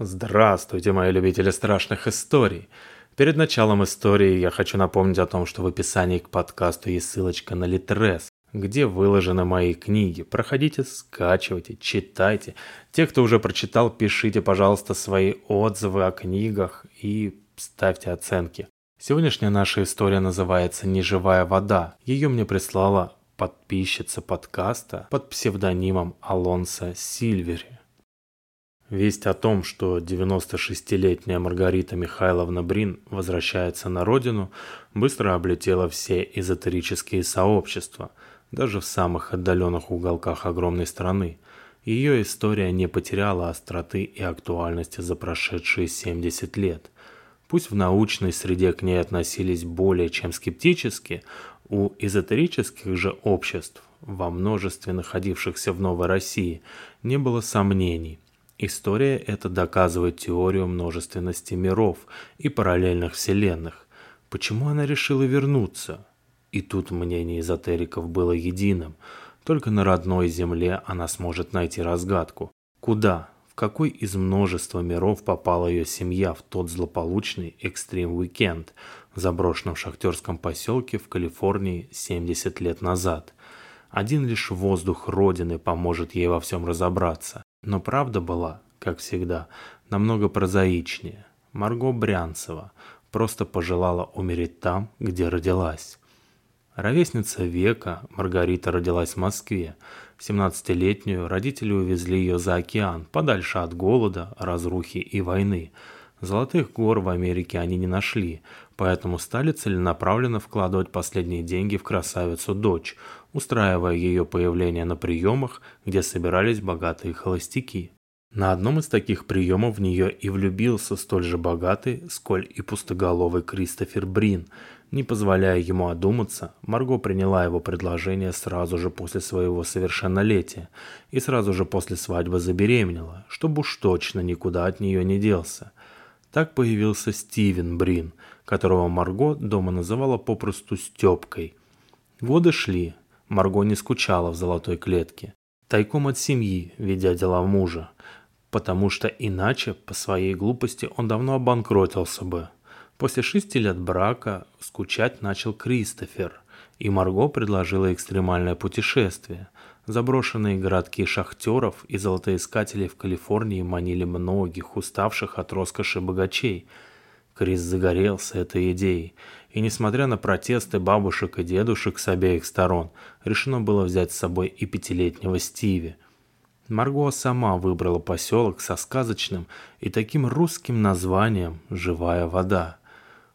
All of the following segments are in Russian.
Здравствуйте, мои любители страшных историй. Перед началом истории я хочу напомнить о том, что в описании к подкасту есть ссылочка на Литрес, где выложены мои книги. Проходите, скачивайте, читайте. Те, кто уже прочитал, пишите, пожалуйста, свои отзывы о книгах и ставьте оценки. Сегодняшняя наша история называется «Неживая вода». Ее мне прислала подписчица подкаста под псевдонимом Алонса Сильвери. Весть о том, что 96-летняя Маргарита Михайловна Брин возвращается на родину, быстро облетела все эзотерические сообщества, даже в самых отдаленных уголках огромной страны. Ее история не потеряла остроты и актуальности за прошедшие 70 лет. Пусть в научной среде к ней относились более чем скептически, у эзотерических же обществ, во множестве находившихся в Новой России, не было сомнений. История эта доказывает теорию множественности миров и параллельных вселенных. Почему она решила вернуться? И тут мнение эзотериков было единым. Только на родной земле она сможет найти разгадку. Куда, в какой из множества миров попала ее семья в тот злополучный экстрим-уикенд в заброшенном шахтерском поселке в Калифорнии 70 лет назад? Один лишь воздух Родины поможет ей во всем разобраться. Но правда была, как всегда, намного прозаичнее. Марго Брянцева просто пожелала умереть там, где родилась. Ровесница века, Маргарита родилась в Москве. 17-летнюю родители увезли ее за океан, подальше от голода, разрухи и войны. Золотых гор в Америке они не нашли, поэтому стали целенаправленно вкладывать последние деньги в красавицу-дочь, устраивая ее появление на приемах, где собирались богатые холостяки. На одном из таких приемов в нее и влюбился столь же богатый, сколь и пустоголовый Кристофер Брин. Не позволяя ему одуматься, Марго приняла его предложение сразу же после своего совершеннолетия и сразу же после свадьбы забеременела, чтобы уж точно никуда от нее не делся. Так появился Стивен Брин, которого Марго дома называла попросту Степкой. Годы шли, Марго не скучала в золотой клетке. Тайком от семьи, ведя дела мужа. Потому что иначе, по своей глупости, он давно обанкротился бы. После шести лет брака скучать начал Кристофер, и Марго предложила экстремальное путешествие. Заброшенные городки шахтеров и золотоискателей в Калифорнии манили многих уставших от роскоши богачей – Крис загорелся этой идеей, и несмотря на протесты бабушек и дедушек с обеих сторон, решено было взять с собой и пятилетнего Стиви. Марго сама выбрала поселок со сказочным и таким русским названием «Живая вода».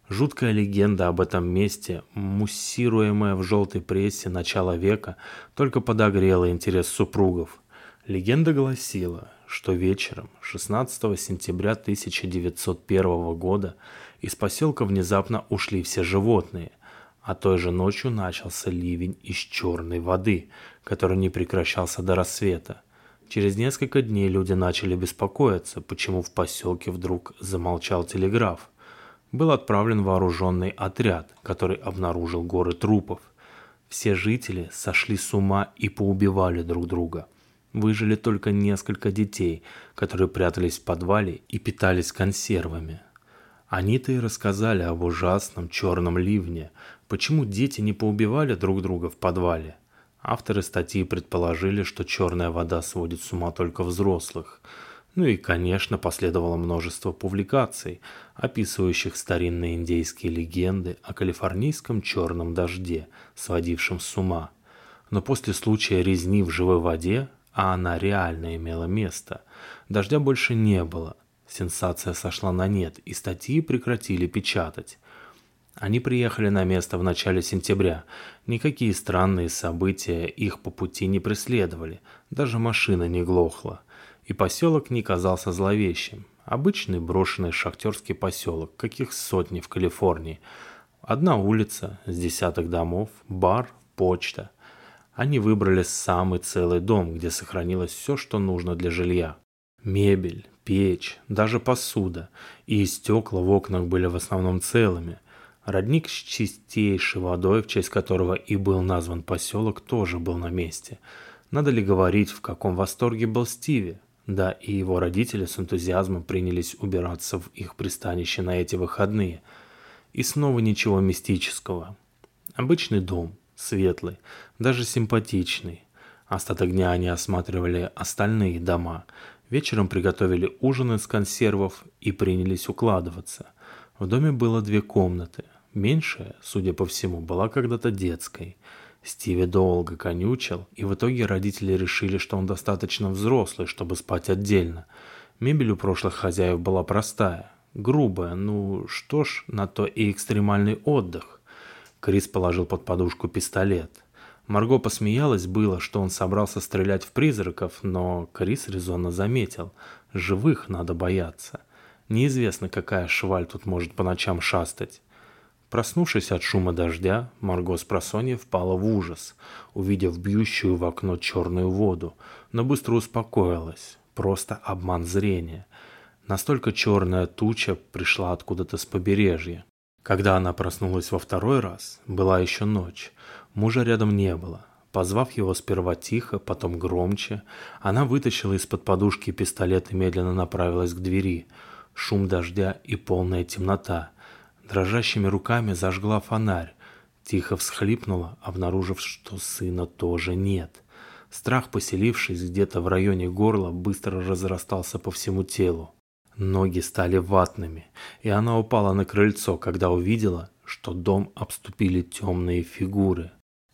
Жуткая легенда об этом месте, муссируемая в желтой прессе начала века, только подогрела интерес супругов. Легенда гласила, что вечером 16 сентября 1901 года из поселка внезапно ушли все животные, а той же ночью начался ливень из черной воды, который не прекращался до рассвета. Через несколько дней люди начали беспокоиться, почему в поселке вдруг замолчал телеграф. Был отправлен вооруженный отряд, который обнаружил горы трупов. Все жители сошли с ума и поубивали друг друга – Выжили только несколько детей, которые прятались в подвале и питались консервами. Они-то и рассказали об ужасном черном ливне, почему дети не поубивали друг друга в подвале. Авторы статьи предположили, что черная вода сводит с ума только взрослых. Ну и, конечно, последовало множество публикаций, описывающих старинные индейские легенды о калифорнийском черном дожде, сводившем с ума. Но после случая резни в живой воде а она реально имела место. Дождя больше не было. Сенсация сошла на нет, и статьи прекратили печатать. Они приехали на место в начале сентября. Никакие странные события их по пути не преследовали. Даже машина не глохла. И поселок не казался зловещим. Обычный брошенный шахтерский поселок, каких сотни в Калифорнии. Одна улица, с десяток домов, бар, почта – они выбрали самый целый дом, где сохранилось все, что нужно для жилья. Мебель, печь, даже посуда. И стекла в окнах были в основном целыми. Родник с чистейшей водой, в честь которого и был назван поселок, тоже был на месте. Надо ли говорить, в каком восторге был Стиви? Да, и его родители с энтузиазмом принялись убираться в их пристанище на эти выходные. И снова ничего мистического. Обычный дом, светлый, даже симпатичный. Остаток дня они осматривали остальные дома. Вечером приготовили ужин из консервов и принялись укладываться. В доме было две комнаты. Меньшая, судя по всему, была когда-то детской – Стиви долго конючил, и в итоге родители решили, что он достаточно взрослый, чтобы спать отдельно. Мебель у прошлых хозяев была простая, грубая, ну что ж, на то и экстремальный отдых. Крис положил под подушку пистолет. Марго посмеялась было, что он собрался стрелять в призраков, но Крис резонно заметил, живых надо бояться. Неизвестно, какая шваль тут может по ночам шастать. Проснувшись от шума дождя, Марго с просонья впала в ужас, увидев бьющую в окно черную воду, но быстро успокоилась. Просто обман зрения. Настолько черная туча пришла откуда-то с побережья. Когда она проснулась во второй раз, была еще ночь. Мужа рядом не было. Позвав его сперва тихо, потом громче, она вытащила из-под подушки пистолет и медленно направилась к двери. Шум дождя и полная темнота – Дрожащими руками зажгла фонарь. Тихо всхлипнула, обнаружив, что сына тоже нет. Страх, поселившись где-то в районе горла, быстро разрастался по всему телу. Ноги стали ватными, и она упала на крыльцо, когда увидела, что дом обступили темные фигуры.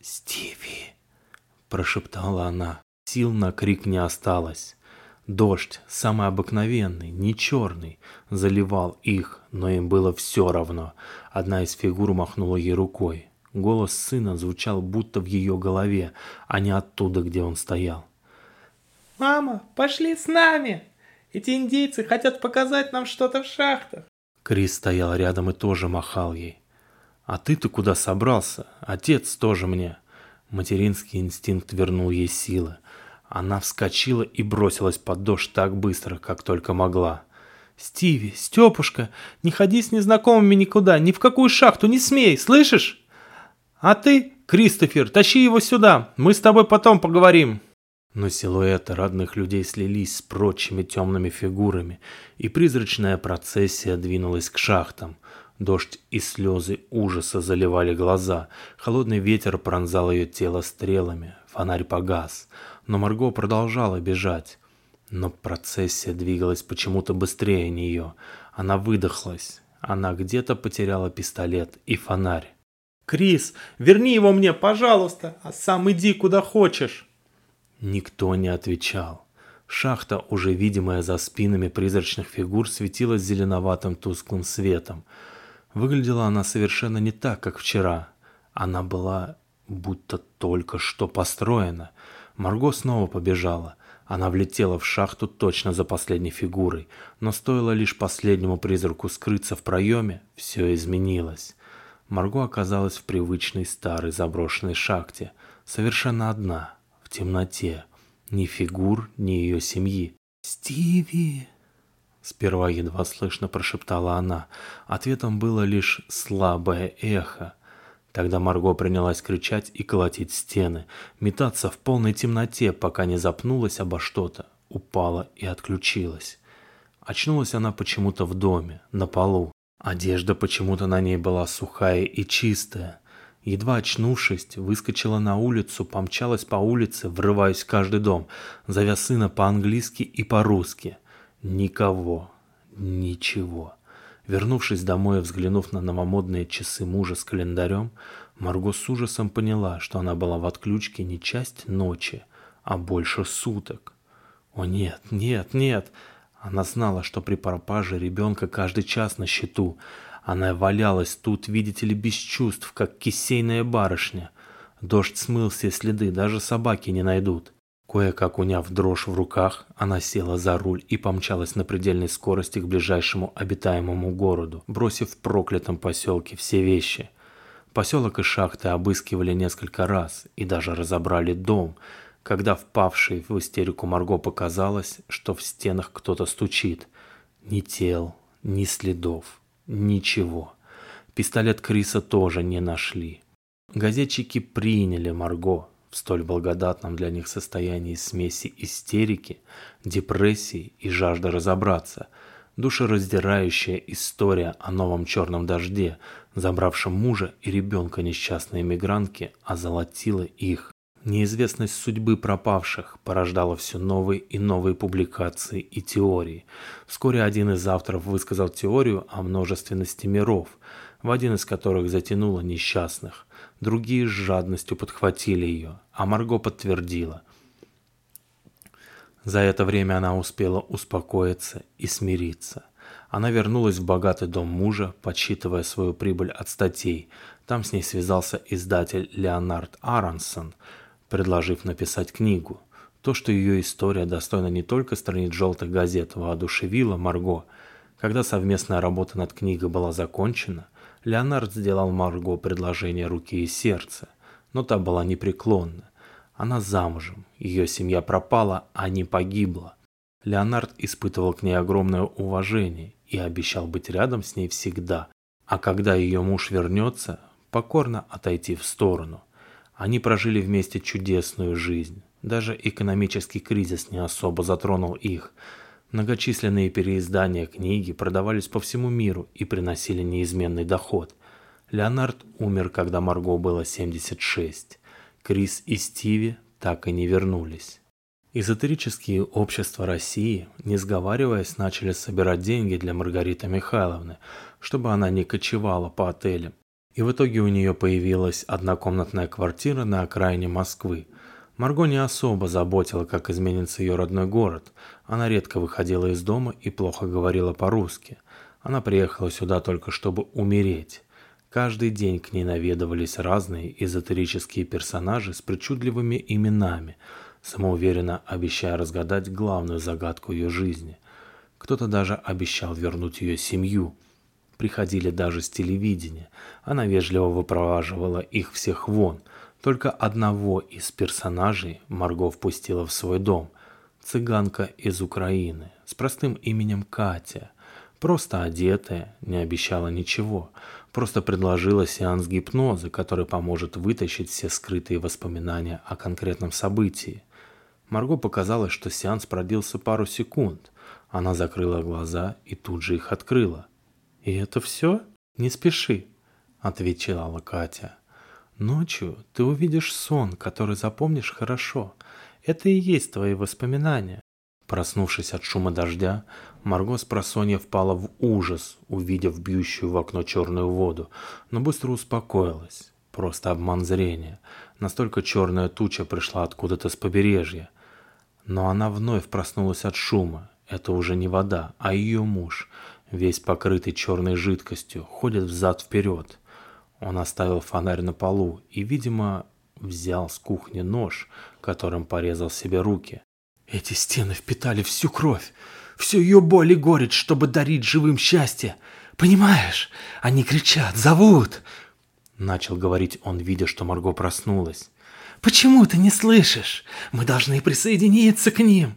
«Стиви!» – прошептала она. Сил на крик не осталось. Дождь, самый обыкновенный, не черный, заливал их, но им было все равно. Одна из фигур махнула ей рукой. Голос сына звучал будто в ее голове, а не оттуда, где он стоял. «Мама, пошли с нами! Эти индейцы хотят показать нам что-то в шахтах!» Крис стоял рядом и тоже махал ей. «А ты-то куда собрался? Отец тоже мне!» Материнский инстинкт вернул ей силы. Она вскочила и бросилась под дождь так быстро, как только могла. «Стиви, Степушка, не ходи с незнакомыми никуда, ни в какую шахту не смей, слышишь? А ты, Кристофер, тащи его сюда, мы с тобой потом поговорим». Но силуэты родных людей слились с прочими темными фигурами, и призрачная процессия двинулась к шахтам. Дождь и слезы ужаса заливали глаза, холодный ветер пронзал ее тело стрелами, фонарь погас — но Марго продолжала бежать. Но процессия двигалась почему-то быстрее нее. Она выдохлась. Она где-то потеряла пистолет и фонарь. «Крис, верни его мне, пожалуйста, а сам иди куда хочешь!» Никто не отвечал. Шахта, уже видимая за спинами призрачных фигур, светилась зеленоватым тусклым светом. Выглядела она совершенно не так, как вчера. Она была будто только что построена. Марго снова побежала. Она влетела в шахту точно за последней фигурой, но стоило лишь последнему призраку скрыться в проеме, все изменилось. Марго оказалась в привычной старой заброшенной шахте, совершенно одна, в темноте. Ни фигур, ни ее семьи. «Стиви!» Сперва едва слышно прошептала она. Ответом было лишь слабое эхо. Тогда Марго принялась кричать и колотить стены, метаться в полной темноте, пока не запнулась обо что-то, упала и отключилась. Очнулась она почему-то в доме, на полу. Одежда почему-то на ней была сухая и чистая. Едва очнувшись, выскочила на улицу, помчалась по улице, врываясь в каждый дом, зовя сына по-английски и по-русски. Никого, ничего. Вернувшись домой и взглянув на новомодные часы мужа с календарем, Марго с ужасом поняла, что она была в отключке не часть ночи, а больше суток. О нет, нет, нет! Она знала, что при пропаже ребенка каждый час на счету. Она валялась тут, видите ли, без чувств, как кисейная барышня. Дождь смыл все следы, даже собаки не найдут. Кое-как уняв дрожь в руках, она села за руль и помчалась на предельной скорости к ближайшему обитаемому городу, бросив в проклятом поселке все вещи. Поселок и шахты обыскивали несколько раз и даже разобрали дом, когда впавшей в истерику Марго показалось, что в стенах кто-то стучит. Ни тел, ни следов, ничего. Пистолет Криса тоже не нашли. Газетчики приняли Марго, столь благодатном для них состоянии смеси истерики, депрессии и жажды разобраться. Душераздирающая история о новом черном дожде, забравшем мужа и ребенка несчастной эмигрантки, озолотила их. Неизвестность судьбы пропавших порождала все новые и новые публикации и теории. Вскоре один из авторов высказал теорию о множественности миров, в один из которых затянуло несчастных. Другие с жадностью подхватили ее, а Марго подтвердила. За это время она успела успокоиться и смириться. Она вернулась в богатый дом мужа, подсчитывая свою прибыль от статей. Там с ней связался издатель Леонард Аронсон – предложив написать книгу. То, что ее история достойна не только страниц желтых газет, воодушевило Марго. Когда совместная работа над книгой была закончена, Леонард сделал Марго предложение руки и сердца, но та была непреклонна. Она замужем, ее семья пропала, а не погибла. Леонард испытывал к ней огромное уважение и обещал быть рядом с ней всегда, а когда ее муж вернется, покорно отойти в сторону. Они прожили вместе чудесную жизнь. Даже экономический кризис не особо затронул их. Многочисленные переиздания книги продавались по всему миру и приносили неизменный доход. Леонард умер, когда Марго было 76. Крис и Стиви так и не вернулись. Эзотерические общества России, не сговариваясь, начали собирать деньги для Маргариты Михайловны, чтобы она не кочевала по отелям и в итоге у нее появилась однокомнатная квартира на окраине Москвы. Марго не особо заботила, как изменится ее родной город. Она редко выходила из дома и плохо говорила по-русски. Она приехала сюда только чтобы умереть. Каждый день к ней наведывались разные эзотерические персонажи с причудливыми именами, самоуверенно обещая разгадать главную загадку ее жизни. Кто-то даже обещал вернуть ее семью – приходили даже с телевидения. Она вежливо выпроваживала их всех вон. Только одного из персонажей Марго впустила в свой дом. Цыганка из Украины с простым именем Катя. Просто одетая, не обещала ничего. Просто предложила сеанс гипноза, который поможет вытащить все скрытые воспоминания о конкретном событии. Марго показалось, что сеанс продлился пару секунд. Она закрыла глаза и тут же их открыла – «И это все? Не спеши», — отвечала Катя. «Ночью ты увидишь сон, который запомнишь хорошо. Это и есть твои воспоминания». Проснувшись от шума дождя, Марго с просонья впала в ужас, увидев бьющую в окно черную воду, но быстро успокоилась. Просто обман зрения. Настолько черная туча пришла откуда-то с побережья. Но она вновь проснулась от шума. Это уже не вода, а ее муж — весь покрытый черной жидкостью, ходит взад-вперед. Он оставил фонарь на полу и, видимо, взял с кухни нож, которым порезал себе руки. Эти стены впитали всю кровь, всю ее боль и горечь, чтобы дарить живым счастье. Понимаешь, они кричат, зовут. Начал говорить он, видя, что Марго проснулась. «Почему ты не слышишь? Мы должны присоединиться к ним!»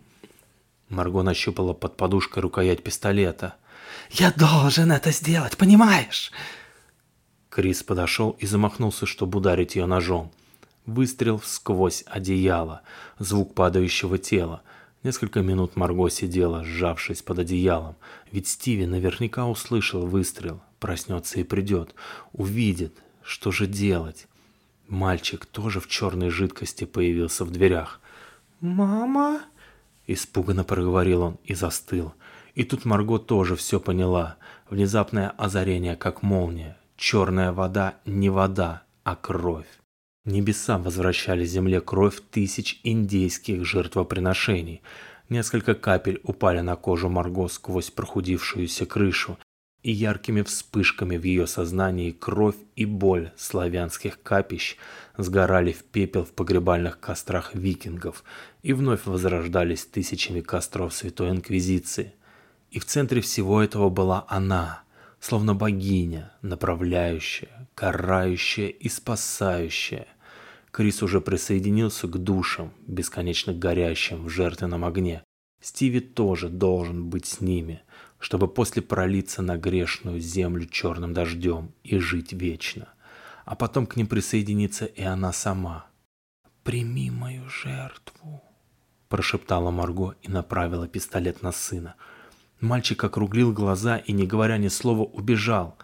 Марго нащупала под подушкой рукоять пистолета – я должен это сделать, понимаешь?» Крис подошел и замахнулся, чтобы ударить ее ножом. Выстрел сквозь одеяло, звук падающего тела. Несколько минут Марго сидела, сжавшись под одеялом. Ведь Стиви наверняка услышал выстрел, проснется и придет, увидит, что же делать. Мальчик тоже в черной жидкости появился в дверях. «Мама?» – испуганно проговорил он и застыл. И тут Марго тоже все поняла. Внезапное озарение, как молния. Черная вода не вода, а кровь. Небеса возвращали земле кровь тысяч индейских жертвоприношений. Несколько капель упали на кожу Марго сквозь прохудившуюся крышу, и яркими вспышками в ее сознании кровь и боль славянских капищ сгорали в пепел в погребальных кострах викингов и вновь возрождались тысячами костров Святой Инквизиции. И в центре всего этого была она, словно богиня, направляющая, карающая и спасающая. Крис уже присоединился к душам, бесконечно горящим в жертвенном огне. Стиви тоже должен быть с ними, чтобы после пролиться на грешную землю черным дождем и жить вечно. А потом к ним присоединится и она сама. «Прими мою жертву», — прошептала Марго и направила пистолет на сына. Мальчик округлил глаза и, не говоря ни слова, убежал.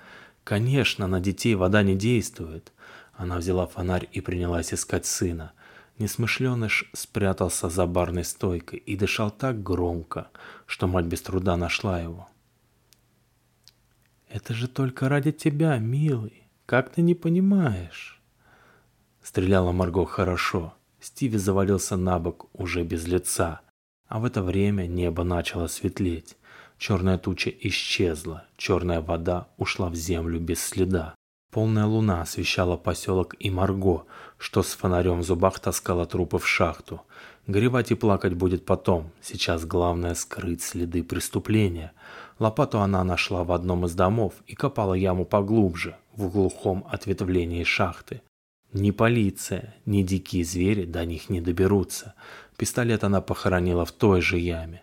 Конечно, на детей вода не действует. Она взяла фонарь и принялась искать сына. Несмышленыш спрятался за барной стойкой и дышал так громко, что мать без труда нашла его. «Это же только ради тебя, милый. Как ты не понимаешь?» Стреляла Марго хорошо. Стиви завалился на бок уже без лица. А в это время небо начало светлеть. Черная туча исчезла, черная вода ушла в землю без следа. Полная луна освещала поселок и Марго, что с фонарем в зубах таскала трупы в шахту. Горевать и плакать будет потом, сейчас главное скрыть следы преступления. Лопату она нашла в одном из домов и копала яму поглубже, в глухом ответвлении шахты. Ни полиция, ни дикие звери до них не доберутся. Пистолет она похоронила в той же яме.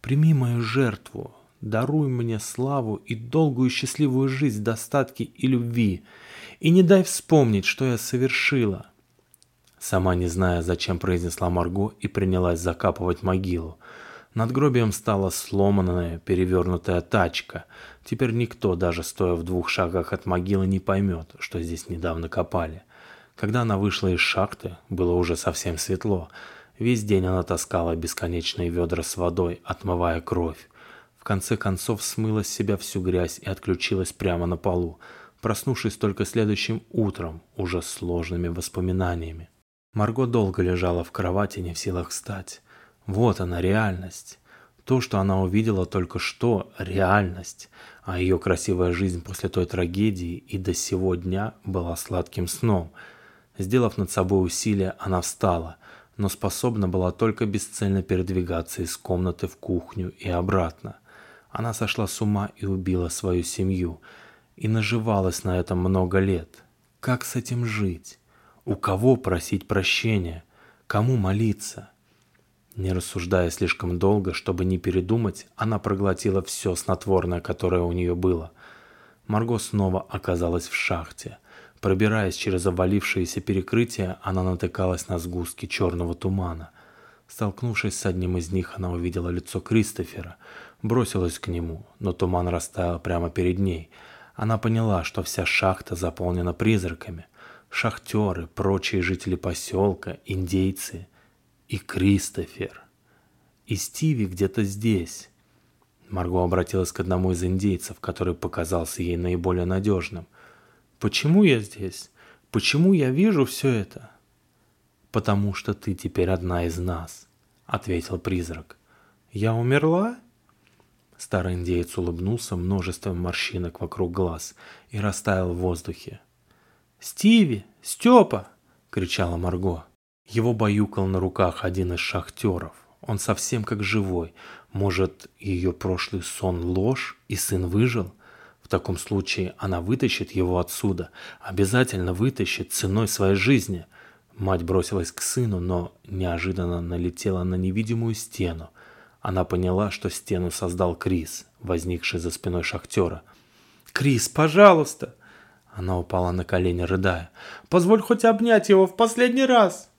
«Прими мою жертву, даруй мне славу и долгую счастливую жизнь в достатке и любви, и не дай вспомнить, что я совершила». Сама не зная, зачем произнесла Марго и принялась закапывать могилу. Над гробием стала сломанная, перевернутая тачка. Теперь никто, даже стоя в двух шагах от могилы, не поймет, что здесь недавно копали. Когда она вышла из шахты, было уже совсем светло. Весь день она таскала бесконечные ведра с водой, отмывая кровь. В конце концов смыла с себя всю грязь и отключилась прямо на полу, проснувшись только следующим утром, уже сложными воспоминаниями. Марго долго лежала в кровати, не в силах встать. Вот она, реальность. То, что она увидела только что, реальность, а ее красивая жизнь после той трагедии и до сего дня была сладким сном – Сделав над собой усилие, она встала, но способна была только бесцельно передвигаться из комнаты в кухню и обратно. Она сошла с ума и убила свою семью, и наживалась на этом много лет. Как с этим жить? У кого просить прощения? Кому молиться? Не рассуждая слишком долго, чтобы не передумать, она проглотила все снотворное, которое у нее было. Марго снова оказалась в шахте – Пробираясь через обвалившиеся перекрытия, она натыкалась на сгустки черного тумана. Столкнувшись с одним из них, она увидела лицо Кристофера, бросилась к нему, но туман растаял прямо перед ней. Она поняла, что вся шахта заполнена призраками. Шахтеры, прочие жители поселка, индейцы и Кристофер. И Стиви где-то здесь. Марго обратилась к одному из индейцев, который показался ей наиболее надежным – Почему я здесь? Почему я вижу все это? Потому что ты теперь одна из нас, ответил призрак. Я умерла? Старый индеец улыбнулся множеством морщинок вокруг глаз и растаял в воздухе. «Стиви! Степа!» — кричала Марго. Его баюкал на руках один из шахтеров. Он совсем как живой. Может, ее прошлый сон ложь, и сын выжил? Таком случае она вытащит его отсюда, обязательно вытащит ценой своей жизни. Мать бросилась к сыну, но неожиданно налетела на невидимую стену. Она поняла, что стену создал Крис, возникший за спиной шахтера. «Крис, пожалуйста!» Она упала на колени, рыдая. «Позволь хоть обнять его в последний раз!»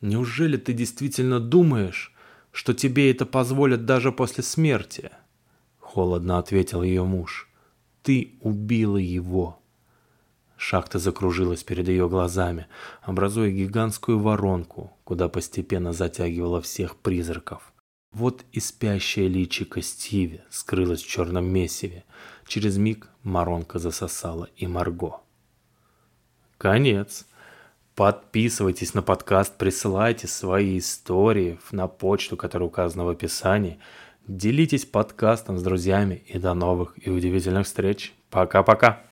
«Неужели ты действительно думаешь, что тебе это позволят даже после смерти?» Холодно ответил ее муж. Ты убила его. Шахта закружилась перед ее глазами, образуя гигантскую воронку, куда постепенно затягивала всех призраков. Вот и спящая личико Стиви скрылась в черном месиве. Через миг Маронка засосала и Марго. Конец. Подписывайтесь на подкаст, присылайте свои истории на почту, которая указана в описании. Делитесь подкастом с друзьями и до новых и удивительных встреч. Пока-пока.